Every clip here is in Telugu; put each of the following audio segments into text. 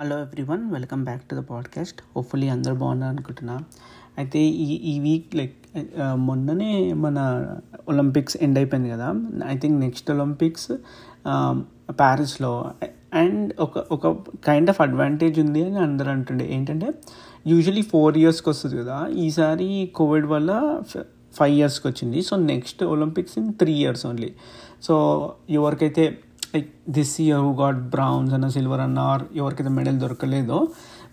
Hello everyone welcome back to the podcast hopefully అందరూ బాగున్నారు అనుకుంటున్నా. అయితే ఈ ఈ వీక్ లైక్ మొన్ననే మన ఒలింపిక్స్ ఎండ్ అయిపోయింది కదా. ఐ థింక్ నెక్స్ట్ ఒలింపిక్స్ ప్యారిస్లో అండ్ ఒక ఒక కైండ్ ఆఫ్ అడ్వాంటేజ్ ఉంది అని అందరూ అంటుండే. ఏంటంటే యూజువలీ ఫోర్ ఇయర్స్కి వస్తుంది కదా. ఈసారి కోవిడ్ వల్ల ఫైవ్ ఇయర్స్కి వచ్చింది. So next Olympics in three years only so ఎవరికైతే like this year who got bronze అన్న సిల్వర్ అన్న ఆర్ ఎవరికైతే మెడల్ దొరకలేదో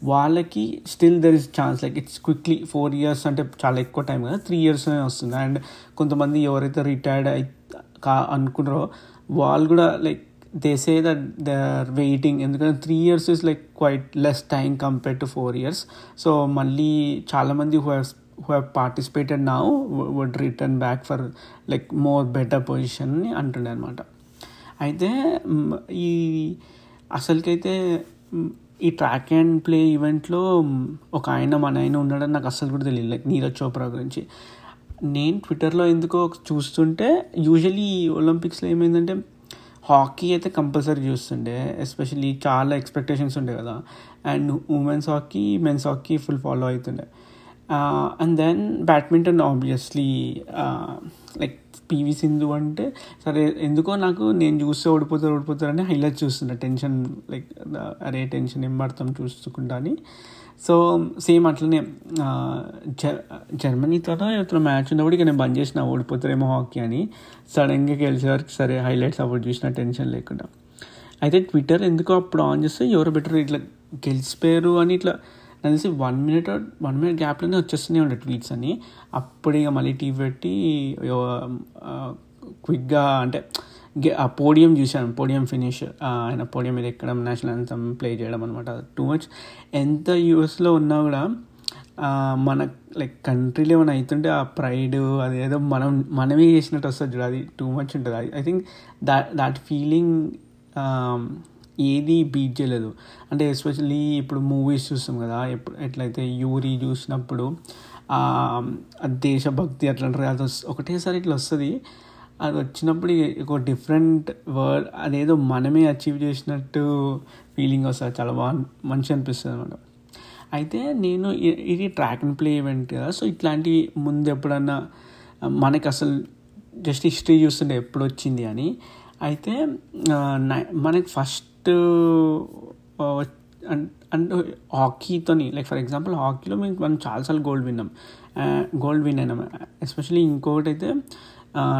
వాళ్ళకి still there is chance like it's quickly four years అంటే చాలా ఎక్కువ టైం కదా త్రీ ఇయర్స్నే వస్తుంది. అండ్ కొంతమంది ఎవరైతే రిటైర్డ్ అయి కా అనుకున్నారో వాళ్ళు కూడా like they say that they are waiting ఎందుకంటే three years is like quite less time compare to four years so మళ్ళీ చాలామంది who have who have participated నా would return back for like more better position అని అంటుండే అనమాట అయితే ఈ అసలుకైతే ఈ ట్రాక్ అండ్ ప్లే ఈవెంట్లో ఒక ఆయన మన ఆయన ఉన్నాడని నాకు అస్సలు కూడా తెలియదు. లైక్ నీరజ్ చోప్రా గురించి. నేను ట్విట్టర్లో ఎందుకో చూస్తుంటే యూజువలీ ఒలింపిక్స్లో ఏమైందంటే హాకీ అయితే కంపల్సరీ చూస్తుండే. ఎస్పెషలీ చాలా ఎక్స్పెక్టేషన్స్ ఉండే కదా. And women's hockey men's hockey full follow అవుతుండే. And then badminton obviously like PV Sindhu అంటే సరే ఎందుకో నాకు నేను చూస్తే ఓడిపోతారు ఓడిపోతారని హైలైట్ చూస్తున్నా. టెన్షన్ లైక్ అరే టెన్షన్ ఏం పడతాం చూసుకుంటా అని. సో సేమ్ అట్లనే జర్మనీతో ఇతర మ్యాచ్ ఉన్నప్పుడు ఇక నేను బంద్ చేసిన ఓడిపోతారేమో హాకీ అని. సడన్గా గెలిచేవారికి సరే హైలైట్స్ అప్పుడు చూసిన టెన్షన్ లేకుండా. అయితే ట్విట్టర్ ఎందుకో అప్పుడు ఆన్ చేస్తే ఎవరు బెటర్ ఇట్లా గెలిచిపోయారు అని ఇట్లా నాకు తెలిసి వన్ మినిట్ వన్ మినిట్ గ్యాప్లోనే వచ్చేస్తూనే ఉండే ట్వీట్స్ అని. అప్పుడు ఇక మళ్ళీ టీవీ పెట్టి క్విక్గా అంటే ఆ పోడియం చూశాను. పోడియం ఫినిష్ ఆయన పోడియం మీద ఎక్కడం నేషనల్ అంతం ప్లే చేయడం అనమాట టూ మచ్ ఎంత యూఎస్లో ఉన్నా కూడా మన లైక్ కంట్రీలో ఏమైనా అవుతుంటే ఆ ప్రైడ్ అదేదో మనం మనమే చేసినట్టు వస్తుంది చూడ. అది టూ మచ్ ఉంటుంది. I think that that feeling ఏది బీట్ చేయలేదు. అంటే ఎస్పెషల్లీ ఇప్పుడు మూవీస్ చూస్తాం కదా ఎప్పుడు ఎట్లయితే యూరి చూసినప్పుడు దేశభక్తి అట్లా అంటారు అది ఒకటేసారి ఇట్లా వస్తుంది. అది వచ్చినప్పుడు ఒక డిఫరెంట్ వర్డ్ అదేదో మనమే అచీవ్ చేసినట్టు ఫీలింగ్ వస్తుంది. చాలా బాగా మంచి అనిపిస్తుంది అనమాట అయితే నేను ఇది ట్రాక్ అండ్ ప్లే ఈవెంట్ కదా సో ఇట్లాంటివి ముందు ఎప్పుడన్నా మనకి అసలు జస్ట్ హిస్టరీ చూస్తుంటే ఎప్పుడు వచ్చింది అని అయితే మనకి ఫస్ట్ అంటే హాకీతోని లైక్ ఫర్ ఎగ్జాంపుల్ హాకీలో మేము మనం చాలాసార్లు గోల్డ్ విన్నాం. గోల్డ్ విన్ అయినాం. ఎస్పెషలీ ఇంకొకటి అయితే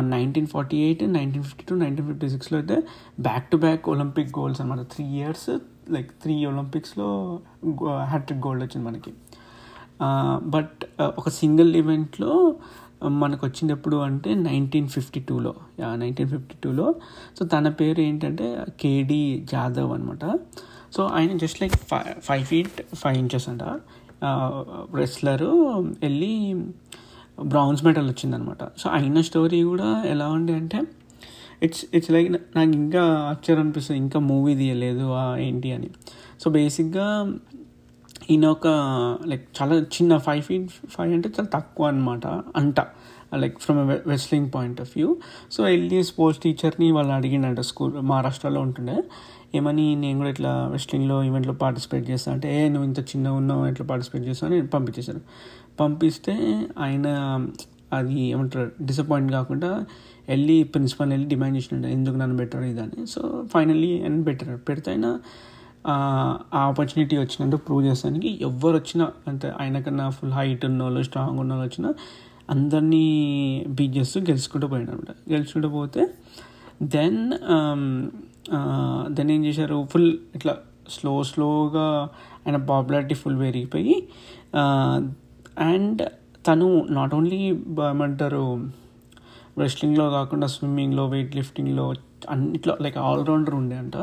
nineteen forty eight nineteen fifty two nineteen fifty సిక్స్లో అయితే back to back Olympic golds అనమాట త్రీ ఇయర్స్ లైక్ త్రీ ఒలింపిక్స్లో హ్యాట్రిక్ గోల్డ్ వచ్చింది మనకి. బట్ ఒక సింగిల్ ఈవెంట్లో మనకు వచ్చింది ఎప్పుడు అంటే నైన్టీన్ ఫిఫ్టీ టూలో. నైన్టీన్ ఫిఫ్టీ టూలో. సో తన పేరు ఏంటంటే కేడి జాదవ్ అనమాట సో ఆయన just like five five feet five inches అంట. రెస్లరు వెళ్ళి బ్రౌన్స్ మెడల్ వచ్చిందనమాట సో ఆయన స్టోరీ కూడా ఎలా ఉండే అంటే ఇట్స్ ఇట్స్ లైక్ నాకు ఇంకా ఆశ్చర్యం అనిపిస్తుంది. ఇంకా మూవీ తీయలేదు ఏంటి అని. సో బేసిక్గా ఈయన ఒక లైక్ చాలా చిన్న ఫైవ్ ఫీట్ ఫైవ్ అంటే చాలా తక్కువ అనమాట అంట. Like from wrestling point of view so వెళ్ళి స్పోర్ట్స్ టీచర్ని వాళ్ళు అడిగిండంట స్కూల్ మహారాష్ట్రలో ఉంటుండే. ఏమని నేను కూడా ఇట్లా వెస్లింగ్లో ఈవెంట్లో పార్టిసిపేట్ చేస్తా అంటే ఏ నువ్వు ఇంత చిన్నగా ఉన్నావు ఇట్లా పార్టిసిపేట్ చేస్తావు? అని పంపించేశాను పంపిస్తే ఆయన అది ఏమంటారు డిసప్పాయింట్ కాకుండా వెళ్ళి ప్రిన్సిపల్ వెళ్ళి డిమాండ్ చేసినట్టు ఎందుకు నన్ను బెటర్ ఇదని సో ఫైనల్లీ అని బెటర్ పెడితే ఆయన ఆ ఆపర్చునిటీ వచ్చినట్టు ప్రూవ్ చేసానికి ఎవరు వచ్చినా అంటే ఆయన కన్నా ఫుల్ హైట్ ఉన్న వాళ్ళు స్ట్రాంగ్ ఉన్న వాళ్ళు వచ్చినా అందరినీ బీట్ చేస్తూ గెలుచుకుంటూ పోయాడు అనమాట గెలుచుకుంటూ పోతే దెన్ దెన్ um, ఏం చేశారు? ఫుల్ ఇట్లా స్లో స్లోగా ఆయన పాపులారిటీ ఫుల్ పెరిగిపోయి అండ్ తను నాట్ ఓన్లీ ఏమంటారు రెస్లింగ్లో కాకుండా స్విమ్మింగ్లో వెయిట్ లిఫ్టింగ్లో అన్నిట్లో లైక్ ఆల్రౌండర్ ఉండే అంట.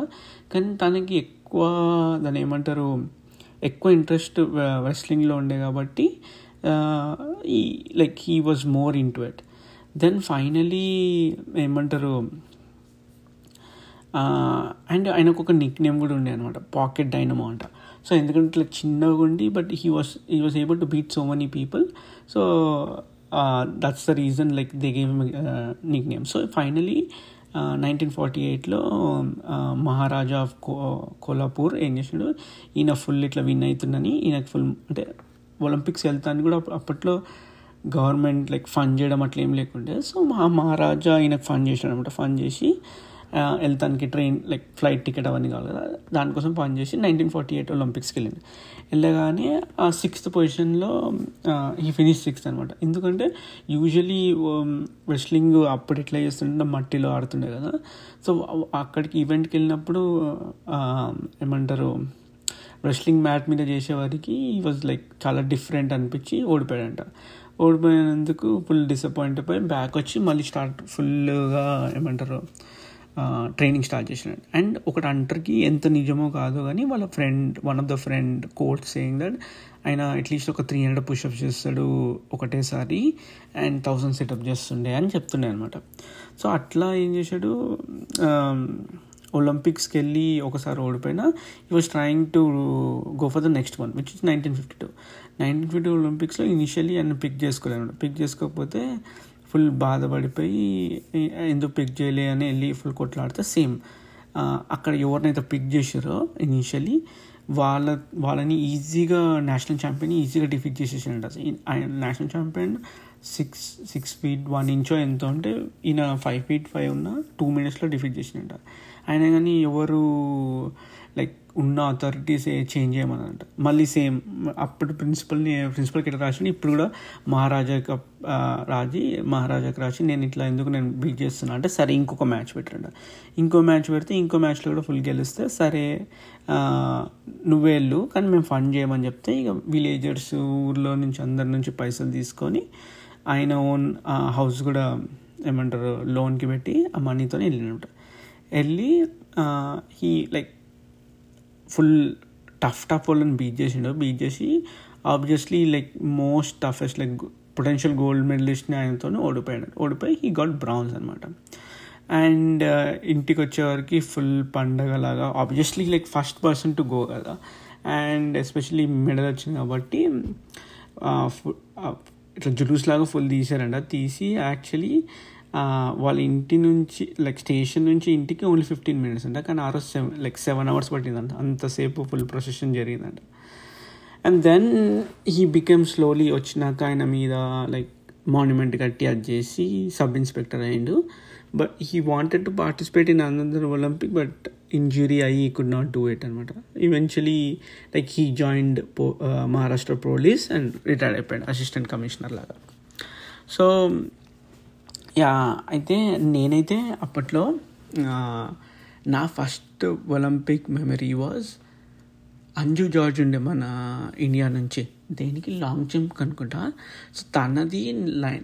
కానీ తనకి ఎక్కువ దాని ఏమంటారు ఎక్కువ ఇంట్రెస్ట్ రెస్లింగ్లో ఉండే కాబట్టి ఈ like he was more into it then then finally ఏమంటారు అండ్ ఆయనకు ఒక నిక్ నేమ్ కూడా ఉండే అనమాట పాకెట్ డైనమో అంట. సో ఎందుకంటే ఇట్లా చిన్నగా ఉండి but he was he was able to beat so many people so that's the reason like they gave nickname so finally nineteen forty ఎయిట్లో మహారాజా ఆఫ్ కో కోలాపూర్ ఏం చేసాడు ఈయన ఫుల్ ఇట్లా విన్ అవుతుందని ఈయనకు ఫుల్ అంటే ఒలింపిక్స్ వెళ్తాను కూడా అప్పట్లో గవర్నమెంట్ లైక్ ఫండ్ చేయడం అట్లా ఏం లేకుండే. సో మా మహారాజా ఈయనకు ఫండ్ చేశాడు అనమాట ఫండ్ చేసి వెళ్తానికి ట్రైన్ లైక్ ఫ్లైట్ టికెట్ అవన్నీ కావాలి కదా. దానికోసం పాయింట్ చేసి నైన్టీన్ ఫార్టీ ఎయిట్ ఒలింపిక్స్కి వెళ్ళింది. వెళ్ళగానే ఆ సిక్స్త్ పొజిషన్లో ఈ ఫినిష్ సిక్స్త్ అనమాట ఎందుకంటే యూజువలీ రెస్లింగ్ um, అప్పుడు ఎట్లా చేస్తుంటే మట్టిలో ఆడుతుండే కదా. సో అక్కడికి ఈవెంట్కి వెళ్ళినప్పుడు ఏమంటారు రెస్లింగ్ మ్యాట్ మీద చేసేవారికి వాజ్ లైక్ చాలా డిఫరెంట్ అనిపించి ఓడిపోయాడంట. ఓడిపోయినందుకు ఫుల్ డిసప్పాయింట్ అయిపోయి బ్యాక్ వచ్చి మళ్ళీ స్టార్ట్ ఫుల్గా ఏమంటారు ట్రైనింగ్ స్టార్ట్ చేసినాడు. అండ్ ఒకటి అంటర్కి ఎంత నిజమో కాదో కానీ వాళ్ళ friend one of the friend coach saying that ఆయన అట్లీస్ట్ ఒక త్రీ హండ్రెడ్ పుషప్స్ చేస్తాడు ఒకటేసారి అండ్ థౌసండ్ సెటప్ చేస్తుండే అని చెప్తుండే అనమాట సో అట్లా ఏం చేశాడు? ఒలింపిక్స్కి వెళ్ళి ఒకసారి ఓడిపోయినా ఈ was trying to go for the next one which is nineteen fifty two nineteen fifty two ఒలింపిక్స్లో ఇనిషియల్లీ ఆయన పిక్ చేసుకోలేను పిక్ చేసుకోకపోతే ఫుల్ బాధపడిపోయి ఎందుకు పిక్ చేయలే? అని వెళ్ళి ఫుల్ కొట్లాడితే. సేమ్ అక్కడ ఎవరినైతే పిక్ చేసారో ఇనిషియలీ వాళ్ళ వాళ్ళని ఈజీగా నేషనల్ ఛాంపియన్ ఈజీగా డిఫీట్ చేసేసాడు అసలు ఆయన national champion six six feet one ఇంచో ఎంత ఉంటే ఈయన ఫైవ్ ఫీట్ ఫైవ్ ఉన్న టూ మినిట్స్లో డిఫీట్ చేసినట్ట ఆయన కానీ ఎవరు లైక్ ఉన్న అథారిటీస్ చేంజ్ చేయమనంట. మళ్ళీ సేమ్ అప్పుడు ప్రిన్సిపల్ని ప్రిన్సిపల్కి ఎట్లా రాసి ఇప్పుడు కూడా మహారాజాకి రాజీ మహారాజాకి రాసి నేను ఇట్లా ఎందుకు నేను బీట్ చేస్తున్నా అంటే సరే ఇంకొక మ్యాచ్ పెట్టండి ఇంకో మ్యాచ్ పెడితే ఇంకో మ్యాచ్లో కూడా ఫుల్ గెలిస్తే సరే నువ్వేళ్ళు కానీ మేము ఫండ్ చేయమని చెప్తే ఇక విలేజర్స్ ఊర్లో నుంచి అందరి నుంచి పైసలు తీసుకొని ఆయన ఓన్ హౌస్ కూడా ఏమంటారు లోన్కి పెట్టి ఆ మనీతోనే వెళ్ళినట్టు వెళ్ళి he like full tough tough వాళ్ళని బీట్ చేసిండు బీట్ చేసి obviously like most toughest like potential gold మెడలిస్ట్ని ఆయనతో ఓడిపోయాడు ఓడిపోయి హీ గాట్ బ్రౌన్స్ అనమాట అండ్ ఇంటికి వచ్చేవారికి full పండగలాగా obviously like first person to go కదా అండ్ ఎస్పెషలీ మెడల్ వచ్చింది కాబట్టి ఆ, fu- ఆ, ఇట్లా జులూస్ లాగా ఫుల్ తీసారంట తీసి యాక్చువల్లీ వాళ్ళ ఇంటి నుంచి లైక్ స్టేషన్ నుంచి ఇంటికి ఓన్లీ ఫిఫ్టీన్ మినిట్స్ అంట. కానీ ఆ రోజు సెవెన్ లైక్ సెవెన్ అవర్స్ పట్టిందంట. అంతసేపు ఫుల్ ప్రొసెషన్ జరిగిందంట. And then he became slowly వచ్చినాక ఆయన మీద లైక్ మాన్యుమెంట్ కట్టి అది చేసి సబ్ ఇన్స్పెక్టర్ అయ్యిండు but he wanted to participate in another Olympic but injury అయ్యి కుడ్ నాట్ డూ ఇట్ అనమాట ఈవెన్చువలీ లైక్ హీ జాయిన్డ్ పో మహారాష్ట్ర పోలీస్ అండ్ రిటైర్డ్ అయిపోయాడు అసిస్టెంట్ కమిషనర్ లాగా. సో యా అయితే నేనైతే అప్పట్లో నా first Olympic memory was Anju George ఉండే మన ఇండియా నుంచి. దేనికి లాంగ్ జంప్ అనుకుంటా సో తనది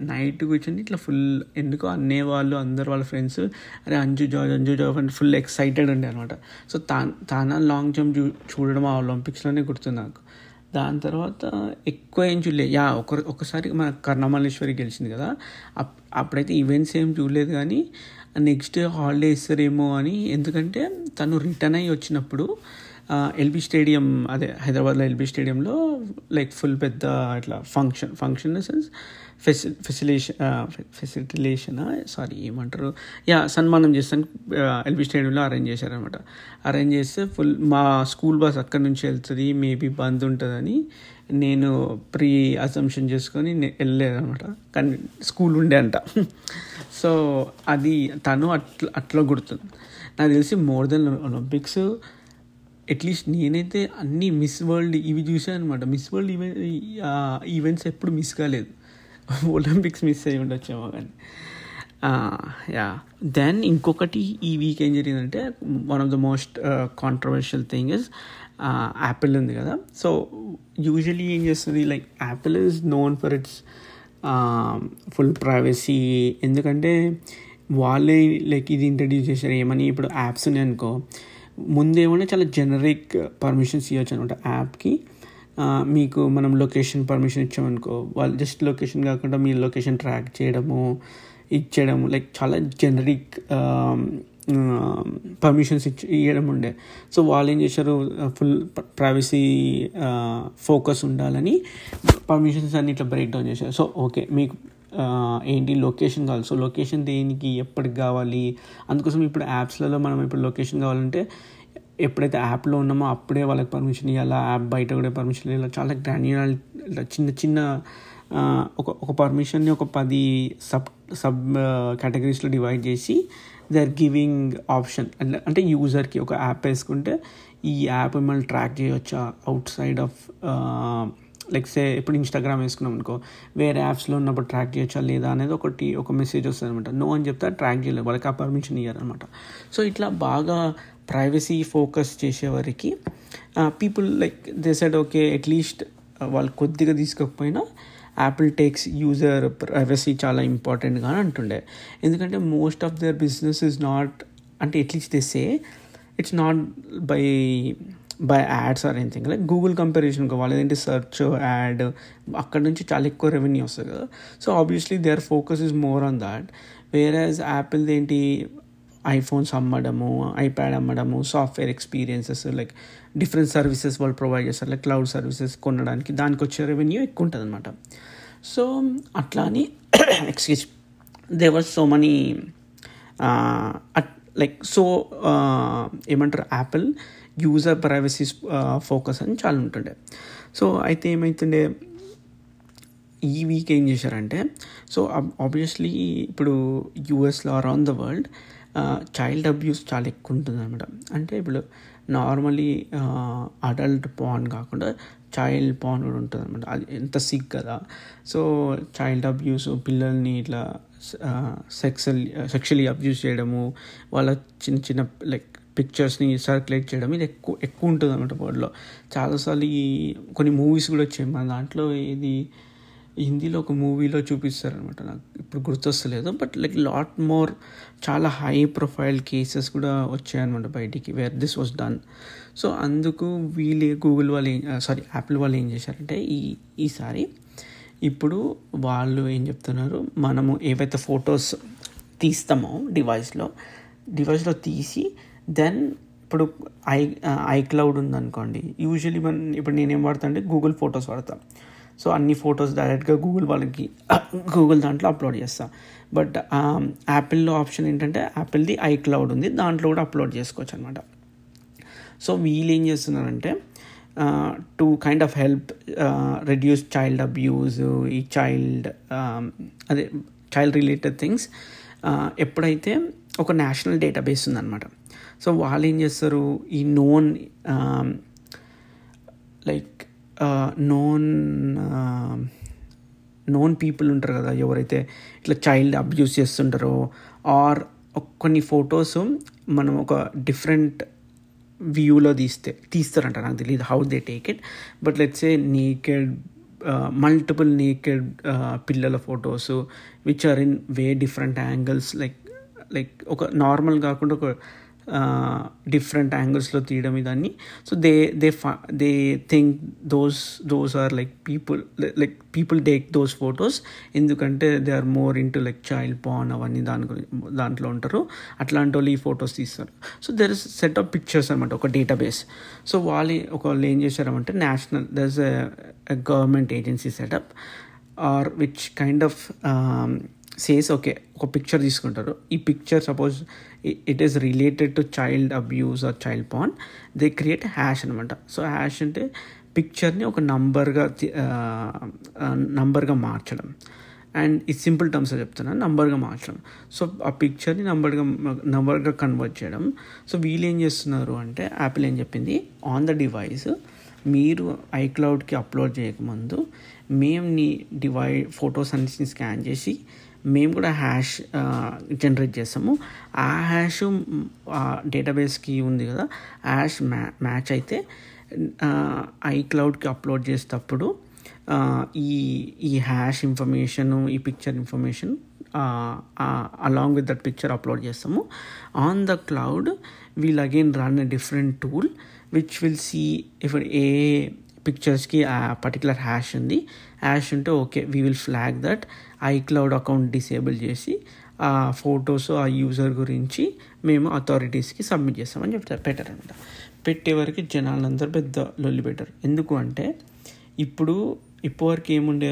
నైట్ కూర్చొని ఇట్లా ఫుల్ ఎందుకో అన్నే వాళ్ళు అందరు వాళ్ళ ఫ్రెండ్స్ అరే అంజు జార్జ్ అంజు జార్జ్ అని ఫుల్ ఎక్సైటెడ్ ఉండే అనమాట సో తన తన లాంగ్ జంప్ చూ చూడడం ఆ ఒలింపిక్స్లోనే గుర్తుంది నాకు. దాని తర్వాత ఎక్కువ ఏం చూడలేదు యా ఒక ఒకసారి మన కర్ణమల్లేశ్వరి గెలిచింది కదా. అప్- అప్పుడైతే ఈవెంట్స్ ఏం చూడలేదు కానీ నెక్స్ట్ హాలిడే ఇస్తారేమో అని. ఎందుకంటే తను రిటర్న్ అయ్యి వచ్చినప్పుడు ఎల్బీ స్టేడియం అదే హైదరాబాద్లో ఎల్బీ స్టేడియంలో లైక్ ఫుల్ పెద్ద ఇట్లా ఫంక్షన్ ఫంక్షన్ ఇన్ సెన్స్ ఫెసి ఫెసిలేషన్ ఫెసిలిటేషన్ సారీ ఏమంటారు? యా సన్మానం చేస్తాను. ఎల్బీ స్టేడియంలో అరేంజ్ చేశారనమాట అరేంజ్ చేస్తే ఫుల్ మా స్కూల్ బస్ అక్కడి నుంచి వెళ్తుంది మేబీ బంద్ ఉంటుందని నేను ప్రీ అసంప్షన్ చేసుకొని వెళ్ళలేదనమాట కానీ స్కూల్ ఉండే అంట. సో అది తను అట్లా అట్లా గుర్తుంది. నాకు తెలిసి మోర్ దెన్ ఒలింపిక్స్ అట్లీస్ట్ నేనైతే అన్ని మిస్ వరల్డ్ ఇవి చూసాను అనమాట మిస్ వరల్డ్ ఈవెంట్ ఈవెంట్స్ ఎప్పుడు మిస్ కాలేదు. ఒలింపిక్స్ మిస్ అయ్యి ఉండొచ్చేమో కానీ యా. దెన్ ఇంకొకటి ఈ వీక్ ఏం జరిగిందంటే one of the most controversial thing is Apple ఉంది కదా. సో యూజువలీ ఏం చేస్తుంది like Apple is known for its full privacy ఎందుకంటే వాళ్ళే లైక్ ఇది ఇంట్రడ్యూస్ చేశారు. ఏమని ఇప్పుడు యాప్స్ ఉన్నాయి అనుకో. ముందేమన్నా చాలా జనరిక్ పర్మిషన్స్ ఇవ్వచ్చు అనమాట యాప్కి మీకు మనం లొకేషన్ పర్మిషన్ ఇచ్చామనుకో వాళ్ళు జస్ట్ లొకేషన్ కాకుండా మీ లొకేషన్ ట్రాక్ చేయడము ఇచ్చేయడము లైక్ చాలా జనరిక్ పర్మిషన్స్ ఇచ్చి ఇవ్వడం ఉండే. సో వాళ్ళు ఏం చేశారు ఫుల్ ప్రైవసీ ఫోకస్ ఉండాలని పర్మిషన్స్ అన్ని ఇట్లా బ్రేక్ డౌన్ చేశారు. సో ఓకే మీకు ఏంటి లొకేషన్ కావాలి? సో లొకేషన్ దేనికి ఎప్పటికి కావాలి? అందుకోసం ఇప్పుడు యాప్స్లలో మనం ఇప్పుడు లొకేషన్ కావాలంటే ఎప్పుడైతే యాప్లో ఉన్నామో అప్పుడే వాళ్ళకి పర్మిషన్ ఇవ్వాలా యాప్ బయట కూడా పర్మిషన్ ఇవ్వాలి చాలా గ్రాన్యులర్ చిన్న చిన్న ఒక ఒక పర్మిషన్ని ఒక పది సబ్ సబ్ కేటగిరీస్లో డివైడ్ చేసి దే ఆర్ గివింగ్ ఆప్షన్ అంటే యూజర్కి ఒక యాప్ వేసుకుంటే ఈ యాప్ మిమ్మల్ని ట్రాక్ చేయవచ్చా outside of like say ఇప్పుడు ఇన్స్టాగ్రామ్ వేసుకున్నాం అనుకో వేరే యాప్స్లో ఉన్నప్పుడు ట్రాక్ చేయొచ్చా లేదా అనేది ఒకటి ఒక మెసేజ్ వస్తుంది అనమాట నో అని చెప్తే ట్రాక్ చేయలేదు. వాళ్ళకి ఆ పర్మిషన్ ఇయ్యారనమాట సో ఇట్లా బాగా ప్రైవసీ ఫోకస్ చేసేవారికి people like they side okay at least వాళ్ళు కొద్దిగా తీసుకోకపోయినా యాపిల్ టేక్స్ యూజర్ ప్రైవసీ చాలా ఇంపార్టెంట్గా అంటుండే. ఎందుకంటే most of their business is not అంటే at least they say it's not by by ads or anything like Google comparison వాళ్ళు ఏంటి సెర్చ్ యాడ్ అక్కడ నుంచి చాలా ఎక్కువ రెవెన్యూ వస్తుంది కదా. So obviously their focus is more on that వేరేజ్ Apple ఏంటి ఐఫోన్స్ అమ్మడము ఐప్యాడ్ అమ్మడము software experiences like different services వాళ్ళు ప్రొవైడ్ చేస్తారు. లైక్ క్లౌడ్ సర్వీసెస్ కొనడానికి దానికి వచ్చే రెవెన్యూ ఎక్కువ ఉంటుంది అనమాట సో అట్లా అని ఎక్స్క్యూజ్ దేవర్ so money like so uh, ఏమంటారు? యాపిల్ యూజర్ ప్రైవసీ ఫోకస్ అని చాలా ఉంటుండే. సో అయితే ఏమవుతుండే ఈ వీక్ ఏం చేశారంటే సో ఆబ్వియస్లీ ఇప్పుడు యూఎస్లో around the world child abuse చాలా ఎక్కువ ఉంటుంది అనమాట. అంటే ఇప్పుడు నార్మలీ అడల్ట్ పాన్ కాకుండా చైల్డ్ పాన్ కూడా ఉంటుంది అనమాట అది ఎంత సిక్ కదా. సో చైల్డ్ అబ్యూస్ పిల్లల్ని ఇట్లా సెక్సల్ సెక్షువలీ అబ్యూస్ చేయడము వాళ్ళ చిన్న చిన్న లైక్ పిక్చర్స్ని సర్క్యులేట్ చేయడం ఇది ఎక్కువ ఎక్కువ ఉంటుంది అనమాట వరల్డ్లో చాలాసార్లు ఈ కొన్ని మూవీస్ కూడా వచ్చాయి. మన దాంట్లో ఇది హిందీలో ఒక మూవీలో చూపిస్తారనమాట నాకు ఇప్పుడు గుర్తొస్తలేదు బట్ లైక్ లాట్ మోర్ చాలా హై ప్రొఫైల్ కేసెస్ కూడా వచ్చాయన్నమాట బయటికి where this was done so అందుకు వీళ్ళు గూగుల్ వాళ్ళు ఏం సారీ యాపిల్ వాళ్ళు ఏం చేశారంటే ఈ ఈసారి ఇప్పుడు వాళ్ళు ఏం చెప్తున్నారు? మనము ఏవైతే ఫొటోస్ తీస్తామో డివైస్లో డివైస్లో తీసి దెన్ ఇప్పుడు ఐ ఐక్లౌడ్ ఉందనుకోండి. యూజువలీ మన ఇప్పుడు నేనేం వాడతా అంటే గూగుల్ ఫొటోస్ వాడతాను సో అన్ని ఫొటోస్ డైరెక్ట్గా గూగుల్ వాళ్ళకి గూగుల్ దాంట్లో అప్లోడ్ చేస్తా. బట్ యాపిల్లో ఆప్షన్ ఏంటంటే యాపిల్ది ఐక్లౌడ్ ఉంది. దాంట్లో కూడా అప్లోడ్ చేసుకోవచ్చు అనమాట సో వీళ్ళు ఏం చేస్తున్నారంటే to kind of help reduce child abuse ఈ చైల్డ్ um, అదే చైల్డ్ రిలేటెడ్ థింగ్స్ ఎప్పుడైతే ఒక నేషనల్ డేటాబేస్ ఉందన్నమాట. సో వాళ్ళు ఏం చేస్తారు? ఈ known like known known people ఉంటారు కదా ఎవరైతే ఇట్లా చైల్డ్ అబ్యూస్ చేస్తుంటారో ఆర్ కొన్ని ఫొటోస్ మనం ఒక డిఫరెంట్ వ్యూలో తీస్తే తీస్తారంట. నాకు తెలియదు how they take it but let's a naked multiple naked పిల్లల photos which are in way different angles like like ఒక నార్మల్ కాకుండా ఒక డిఫరెంట్ యాంగిల్స్లో తీయడం ఇదాన్ని. So they they they think those those are like people like people take those photos ఎందుకంటే they are more into like child porn అవన్నీ దాని గురించి దాంట్లో ఉంటారు. అట్లాంటి వాళ్ళు ఈ ఫొటోస్ తీస్తారు. So there is set of pictures అనమాట ఒక డేటాబేస్ సో వాళ్ళు ఒక వాళ్ళు ఏం చేశారంటే national there is government agency setup or which kind of says okay ఒక పిక్చర్ తీసుకుంటారు. ఈ picture suppose it is related to child abuse or child porn they create hash అనమాట సో హ్యాష్ అంటే పిక్చర్ని ఒక నంబర్గా నంబర్గా మార్చడం. అండ్ ఈ సింపుల్ టర్మ్స్లో చెప్తున్నాను నంబర్గా మార్చడం. సో ఆ పిక్చర్ని నంబర్గా నంబర్గా కన్వర్ట్ చేయడం. సో వీళ్ళు ఏం చేస్తున్నారు అంటే యాపిల్ ఏం చెప్పింది? ఆన్ ద డివైస్ మీరు ఐక్లౌడ్కి అప్లోడ్ చేయకముందు మేము నీ డివై ఫొటోస్ అన్నిటిని స్కాన్ చేసి మేము కూడా హ్యాష్ జనరేట్ చేస్తాము. ఆ హ్యాష్ డేటాబేస్కి ఉంది కదా హ్యాష్ మ్యా మ్యాచ్ అయితే ఐక్లౌడ్కి అప్లోడ్ చేసేటప్పుడు ఈ ఈ హ్యాష్ ఇన్ఫర్మేషన్ ఈ picture information along with that picture upload చేస్తాము. On the cloud we'll again run a different tool which will see if a పిక్చర్స్కి ఆ పర్టికులర్ హ్యాష్ ఉంది. హ్యాష్ ఉంటే okay we will flag that iCloud account disable చేసి ఆ ఫొటోస్ ఆ యూజర్ గురించి మేము అథారిటీస్కి సబ్మిట్ చేస్తామని చెప్తారు పెట్టారు అనమాట పెట్టే వరకు జనాలందరూ పెద్ద లొల్లి పెట్టారు. ఎందుకు అంటే ఇప్పుడు ఇప్పటివరకు ఏముండే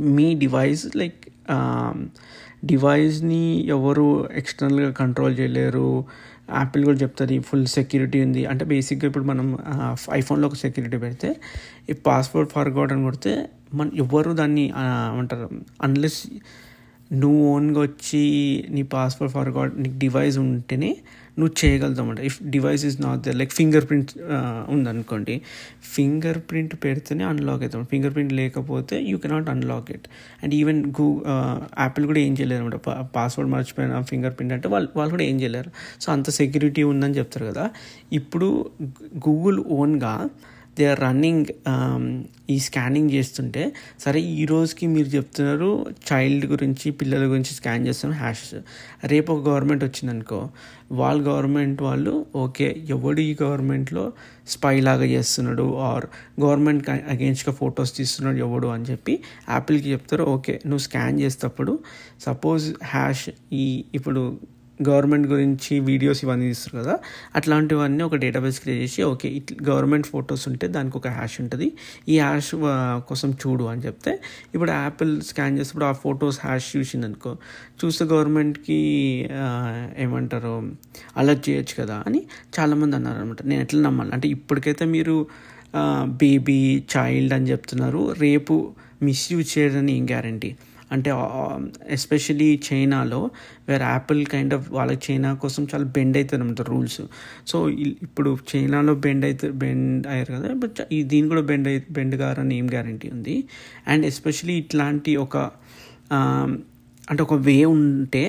మీ డివైస్ లైక్ డివైస్ని ఎవరు ఎక్స్టర్నల్గా కంట్రోల్ చేయలేరు. యాపిల్ కూడా చెప్తుంది ఫుల్ సెక్యూరిటీ ఉంది. అంటే బేసిక్గా ఇప్పుడు మనం ఐఫోన్లో ఒక సెక్యూరిటీ పెడితే ఈ పాస్వర్డ్ ఫర్గాట్ అని కొడితే మన ఎవరు దాన్ని అంటారు అన్లెస్ నువ్వు ఓన్గా వచ్చి నీ పాస్వర్డ్ ఫర్గాట్ నీకు డివైస్ ఉంటేనే నువ్వు చేయగలుగుతామంట if device is not they like fingerprint ఉందనుకోండి ఫింగర్ ప్రింట్ పెడితేనే అన్లాక్ అవుతాం. ఫింగర్ ప్రింట్ లేకపోతే you cannot unlock it and even గూ యాపిల్ కూడా ఏం చేయలేరు అనమాట పాస్వర్డ్ మర్చిపోయిన ఫింగర్ ప్రింట్ అంటే వాళ్ళు వాళ్ళు కూడా ఏం చేయలేరు. సో అంత సెక్యూరిటీ ఉందని చెప్తారు కదా. ఇప్పుడు గూగుల్ ఓన్గా దే ఆర్ రన్నింగ్ ఈ స్కానింగ్ చేస్తుంటే సరే ఈ రోజుకి మీరు చెప్తున్నారు చైల్డ్ గురించి పిల్లల గురించి స్కాన్ చేస్తాం హ్యాష్ రేపు ఒక గవర్నమెంట్ వచ్చిందనుకో వాళ్ళ గవర్నమెంట్ వాళ్ళు ఓకే ఎవడు ఈ గవర్నమెంట్లో స్పై లాగా చేస్తున్నాడు ఆర్ గవర్నమెంట్ అగేన్స్ట్గా ఫొటోస్ తీస్తున్నాడు ఎవడు అని చెప్పి యాపిల్కి చెప్తారు ఓకే నువ్వు స్కాన్ చేసేటప్పుడు సపోజ్ హ్యాష్ ఈ ఇప్పుడు గవర్నమెంట్ గురించి వీడియోస్ ఇవన్నీ తీస్తారు కదా అట్లాంటివన్నీ ఒక డేటాబేస్ క్రియేట్ చేసి ఓకే ఇట్ గవర్నమెంట్ ఫొటోస్ ఉంటే దానికి ఒక హ్యాష్ ఉంటుంది. ఈ హ్యాష్ కోసం చూడు అని చెప్తే ఇప్పుడు యాపిల్ స్కాన్ చేసినప్పుడు ఆ ఫొటోస్ హ్యాష్ చూసింది అనుకో చూస్తే గవర్నమెంట్కి ఏమంటారు అలర్ట్ చేయొచ్చు కదా అని చాలామంది అన్నారు అనమాట నేను ఎట్లా నమ్మాలి? అంటే ఇప్పటికైతే మీరు బేబీ చైల్డ్ అని చెప్తున్నారు రేపు మిస్యూజ్ చేయడని ఏం గ్యారంటీ? అంటే ఎస్పెషలీ చైనాలో వేరే యాపిల్ కైండ్ ఆఫ్ వాళ్ళకి చైనా కోసం చాలా బెండ్ అవుతుంది అనమాట రూల్స్ సో ఇప్పుడు చైనాలో బెండ్ అయితే బెండ్ అయ్యారు కదా బట్ ఈ దీని కూడా బెండ్ అయి బెండ్ కారని ఏం గ్యారంటీ ఉంది. అండ్ ఎస్పెషలీ ఇట్లాంటి ఒక అంటే ఒక వే ఉంటే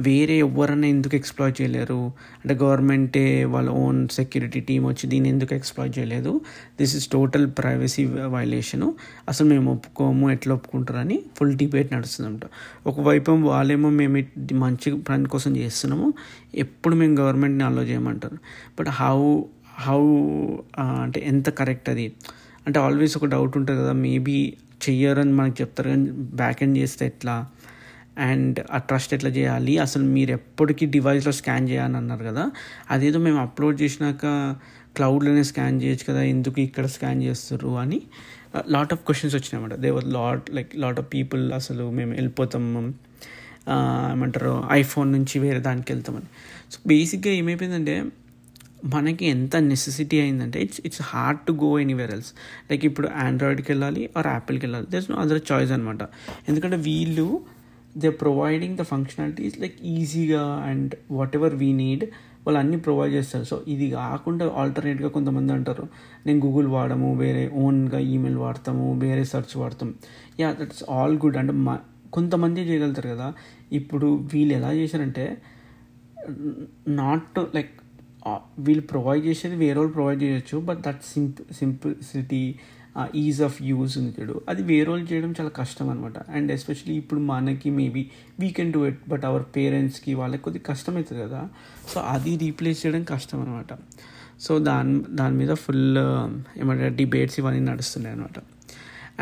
వేరే ఎవరన్నా ఎందుకు ఎక్స్ప్లాయ్ చేయలేరు? అంటే గవర్నమెంటే వాళ్ళ ఓన్ సెక్యూరిటీ టీం వచ్చి దీన్ని ఎందుకు ఎక్స్ప్లాయ్ చేయలేదు? This is total privacy violation అసలు మేము ఒప్పుకోము ఎట్లా ఒప్పుకుంటారని ఫుల్ డిబేట్ నడుస్తుందంట. ఒకవైపు వాళ్ళేమో మేము మంచి పని కోసం చేస్తున్నాము ఎప్పుడు మేము గవర్నమెంట్ని అలో చేయమంటారు. బట్ హౌ హౌ అంటే ఎంత కరెక్ట్ అది? అంటే ఆల్వేస్ ఒక డౌట్ ఉంటుంది కదా మేబీ చెయ్యరని మనకు చెప్తారు కానీ బ్యాక్ ఎండ్ చేస్తే ఎట్లా? అండ్ ఆ ట్రస్ట్ ఎట్లా చేయాలి? అసలు మీరు ఎప్పటికీ డివైస్లో స్కాన్ చేయాలని అన్నారు కదా. అదేదో మేము అప్లోడ్ చేసినాక క్లౌడ్లోనే స్కాన్ చేయొచ్చు కదా ఎందుకు ఇక్కడ స్కాన్ చేస్తారు అని. Lot of questions వచ్చినాయన్నమాట they were lot like lot of people అసలు మేము వెళ్ళిపోతాం. ఏమంటారు ఐఫోన్ నుంచి వేరే దానికి వెళ్తామని సో బేసిక్గా ఏమైపోయిందంటే మనకి ఎంత నెసెసిటీ అయిందంటే it's it's hard to go anywhere else like ఇప్పుడు ఆండ్రాయిడ్కి వెళ్ళాలి ఆర్ యాపిల్కి వెళ్ళాలి. దర్స్ నో అదర్ చాయిస్ అనమాట ఎందుకంటే వీళ్ళు they providing the functionalities like ఈజీగా and whatever we need వాళ్ళు అన్నీ ప్రొవైడ్ చేస్తారు. సో ఇది కాకుండా ఆల్టర్నేట్గా కొంతమంది అంటారు. నేను గూగుల్ వాడము వేరే ఓన్గా ఈమెయిల్ వాడతాము వేరే సెర్చ్ వాడతాం యా దట్స్ ఆల్ గుడ్ అంటే మా కొంతమంది చేయగలుగుతారు కదా. ఇప్పుడు వీళ్ళు ఎలా చేశారంటే నాట్ లైక్ వీళ్ళు ప్రొవైడ్ చేసేది వేరే వాళ్ళు ప్రొవైడ్ చేయొచ్చు but that సింప్ simplicity is of use ఉంది చూడు. అది వేరే వాళ్ళు చేయడం చాలా కష్టం అనమాట అండ్ ఎస్పెషలీ ఇప్పుడు మనకి maybe we can do it but our పేరెంట్స్కి వాళ్ళకి కొద్దిగా కష్టం అవుతుంది కదా. సో అది రీప్లేస్ చేయడం కష్టం అనమాట సో దాని దాని మీద ఫుల్ um, ఏమంటారు డిబేట్స్ ఇవన్నీ నడుస్తున్నాయి అనమాట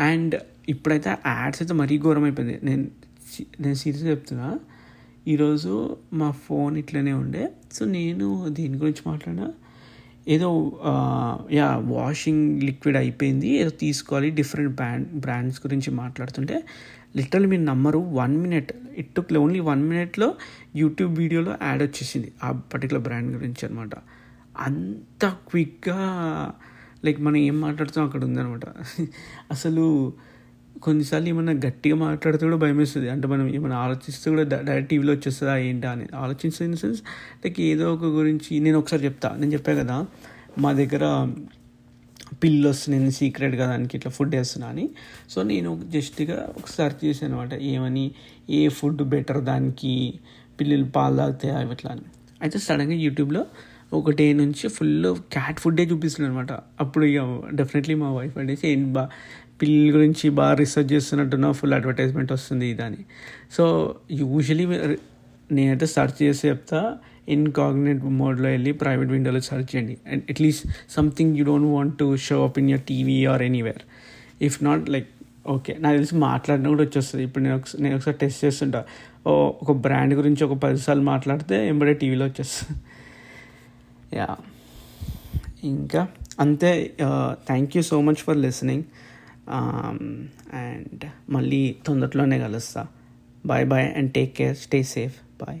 అండ్ ఇప్పుడైతే యాడ్స్ అయితే మరీ ఘోరం అయిపోయింది నేను నేను సీరియస్ చెప్తున్నా. ఈరోజు మా ఫోన్ ఇట్లనే ఉండే. సో నేను దీని గురించి మాట్లాడినా. ఏదో యా వాషింగ్ లిక్విడ్ అయిపోయింది. ఏదో తీసుకోవాలి. డిఫరెంట్ బ్రాండ్ బ్రాండ్స్ గురించి మాట్లాడుతుంటే లిటరల్ మీరు నమ్మరు. One minute it took only one మినిట్లో యూట్యూబ్ వీడియోలో యాడ్ వచ్చేసింది ఆ పర్టికులర్ బ్రాండ్ గురించి అనమాట అంత క్విక్గా లైక్ మనం ఏం మాట్లాడుతాం అక్కడ ఉందనమాట అసలు కొన్నిసార్లు ఏమైనా గట్టిగా మాట్లాడితే కూడా భయం వేస్తుంది అంటే మనం ఏమైనా ఆలోచిస్తే కూడా డైరెక్ట్ టీవీలో వచ్చేస్తుందా ఏంటా అని. ఆలోచిస్తే ఇన్ సెన్స్ లైక్ ఏదో ఒక గురించి నేను ఒకసారి చెప్తా. నేను చెప్పా కదా మా దగ్గర పిల్లు వస్తున్నాయి సీక్రెట్గా దానికి ఇట్లా ఫుడ్ వేస్తున్నా అని. సో నేను జస్ట్గా ఒక సెర్చ్ చేశాను అనమాట ఏమని ఏ ఫుడ్ బెటర్ దానికి పిల్లలు పాలు తాగుతాయి అవి ఇట్లా అని. అయితే సడన్గా యూట్యూబ్లో ఒకటి నుంచి ఫుల్ క్యాట్ ఫుడ్డే చూపిస్తున్నాను అనమాట అప్పుడు ఇక డెఫినెట్లీ మా వైఫ్ అనేసి ఏం బా పిల్లల గురించి బాగా రీసెర్చ్ చేస్తున్నట్టున్నా ఫుల్ అడ్వర్టైజ్మెంట్ వస్తుంది ఇదని సో యూజువలీ నేనైతే సెర్చ్ చేసి చెప్తా ఇన్కాగ్నెట్ మోడ్లో వెళ్ళి ప్రైవేట్ విండోలో సెర్చ్ చేయండి. And at least something you don't want to show up in your TV or anywhere if not like okay నాకు తెలిసి మాట్లాడిన కూడా వచ్చేస్తుంది. ఇప్పుడు నేను ఒకసారి నేను ఒకసారి టెస్ట్ చేస్తుంటా. ఒక బ్రాండ్ గురించి ఒక పదిసార్లు మాట్లాడితే ఎంబడే టీవీలో వచ్చేస్తుంది. యా. ఇంకా అంతే thank you so much for listening and మళ్ళీ తొందరలోనే కలుస్తా. Bye bye and take care stay safe bye